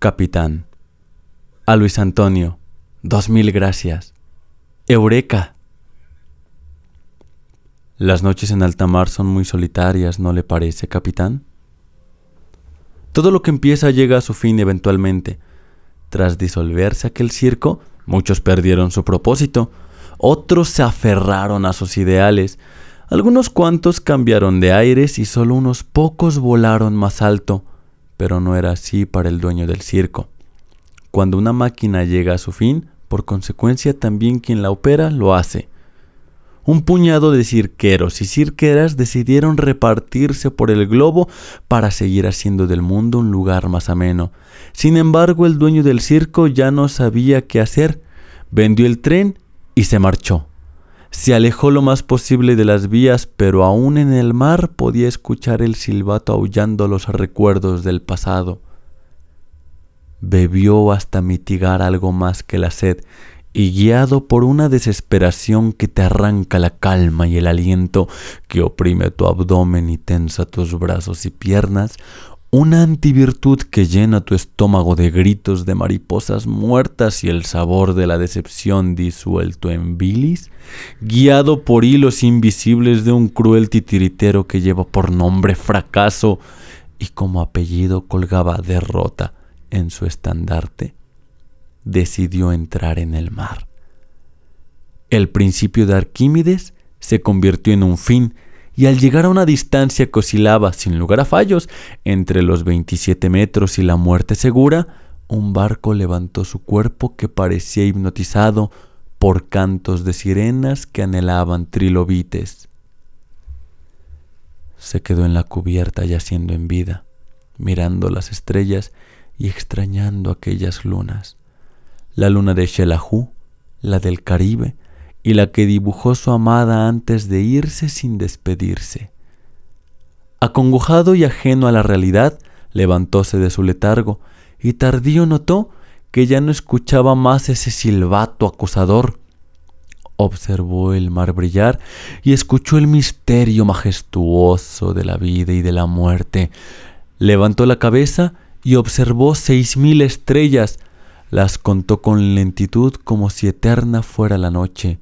Capitán. A Luis Antonio. Dos mil gracias. Eureka. Las noches en alta mar son muy solitarias, ¿no le parece, capitán? Todo lo que empieza llega a su fin eventualmente. Tras disolverse aquel circo, muchos perdieron su propósito, otros se aferraron a sus ideales, algunos cuantos cambiaron de aires y solo unos pocos volaron más alto, pero no era así para el dueño del circo. Cuando una máquina llega a su fin, por consecuencia también quien la opera lo hace. Un puñado de cirqueros y cirqueras decidieron repartirse por el globo para seguir haciendo del mundo un lugar más ameno. Sin embargo, el dueño del circo ya no sabía qué hacer. Vendió el tren y se marchó. Se alejó lo más posible de las vías, pero aún en el mar podía escuchar el silbato aullando los recuerdos del pasado. Bebió hasta mitigar algo más que la sed, y guiado por una desesperación que te arranca la calma y el aliento, que oprime tu abdomen y tensa tus brazos y piernas, una antivirtud que llena tu estómago de gritos de mariposas muertas y el sabor de la decepción disuelto en bilis, guiado por hilos invisibles de un cruel titiritero que lleva por nombre fracaso y como apellido colgaba derrota en su estandarte, decidió entrar en el mar. El principio de Arquímedes se convirtió en un fin, y al llegar a una distancia que oscilaba, sin lugar a fallos, entre los 27 metros y la muerte segura, un barco levantó su cuerpo que parecía hipnotizado por cantos de sirenas que anhelaban trilobites. Se quedó en la cubierta yaciendo en vida, mirando las estrellas y extrañando aquellas lunas. La luna de Shelahu, la del Caribe, y la que dibujó su amada antes de irse sin despedirse. Acongojado y ajeno a la realidad, levantóse de su letargo y tardío notó que ya no escuchaba más ese silbato acusador. Observó el mar brillar y escuchó el misterio majestuoso de la vida y de la muerte. Levantó la cabeza y observó seis mil estrellas. Las contó con lentitud como si eterna fuera la noche.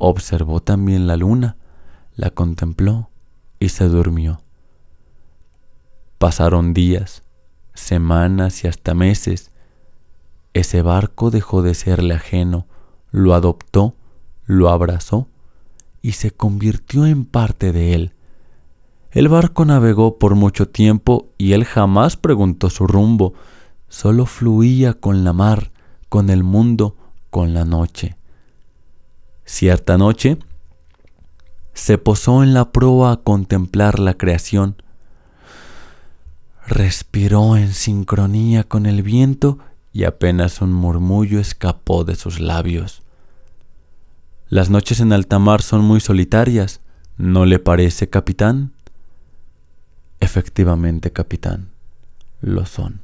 Observó también la luna, la contempló y se durmió. Pasaron días, semanas y hasta meses. Ese barco dejó de serle ajeno, lo adoptó, lo abrazó y se convirtió en parte de él. El barco navegó por mucho tiempo y él jamás preguntó su rumbo, solo fluía con la mar, con el mundo, con la noche. Cierta noche, se posó en la proa a contemplar la creación. Respiró en sincronía con el viento y apenas un murmullo escapó de sus labios. Las noches en alta mar son muy solitarias, ¿no le parece, capitán? Efectivamente, capitán, lo son.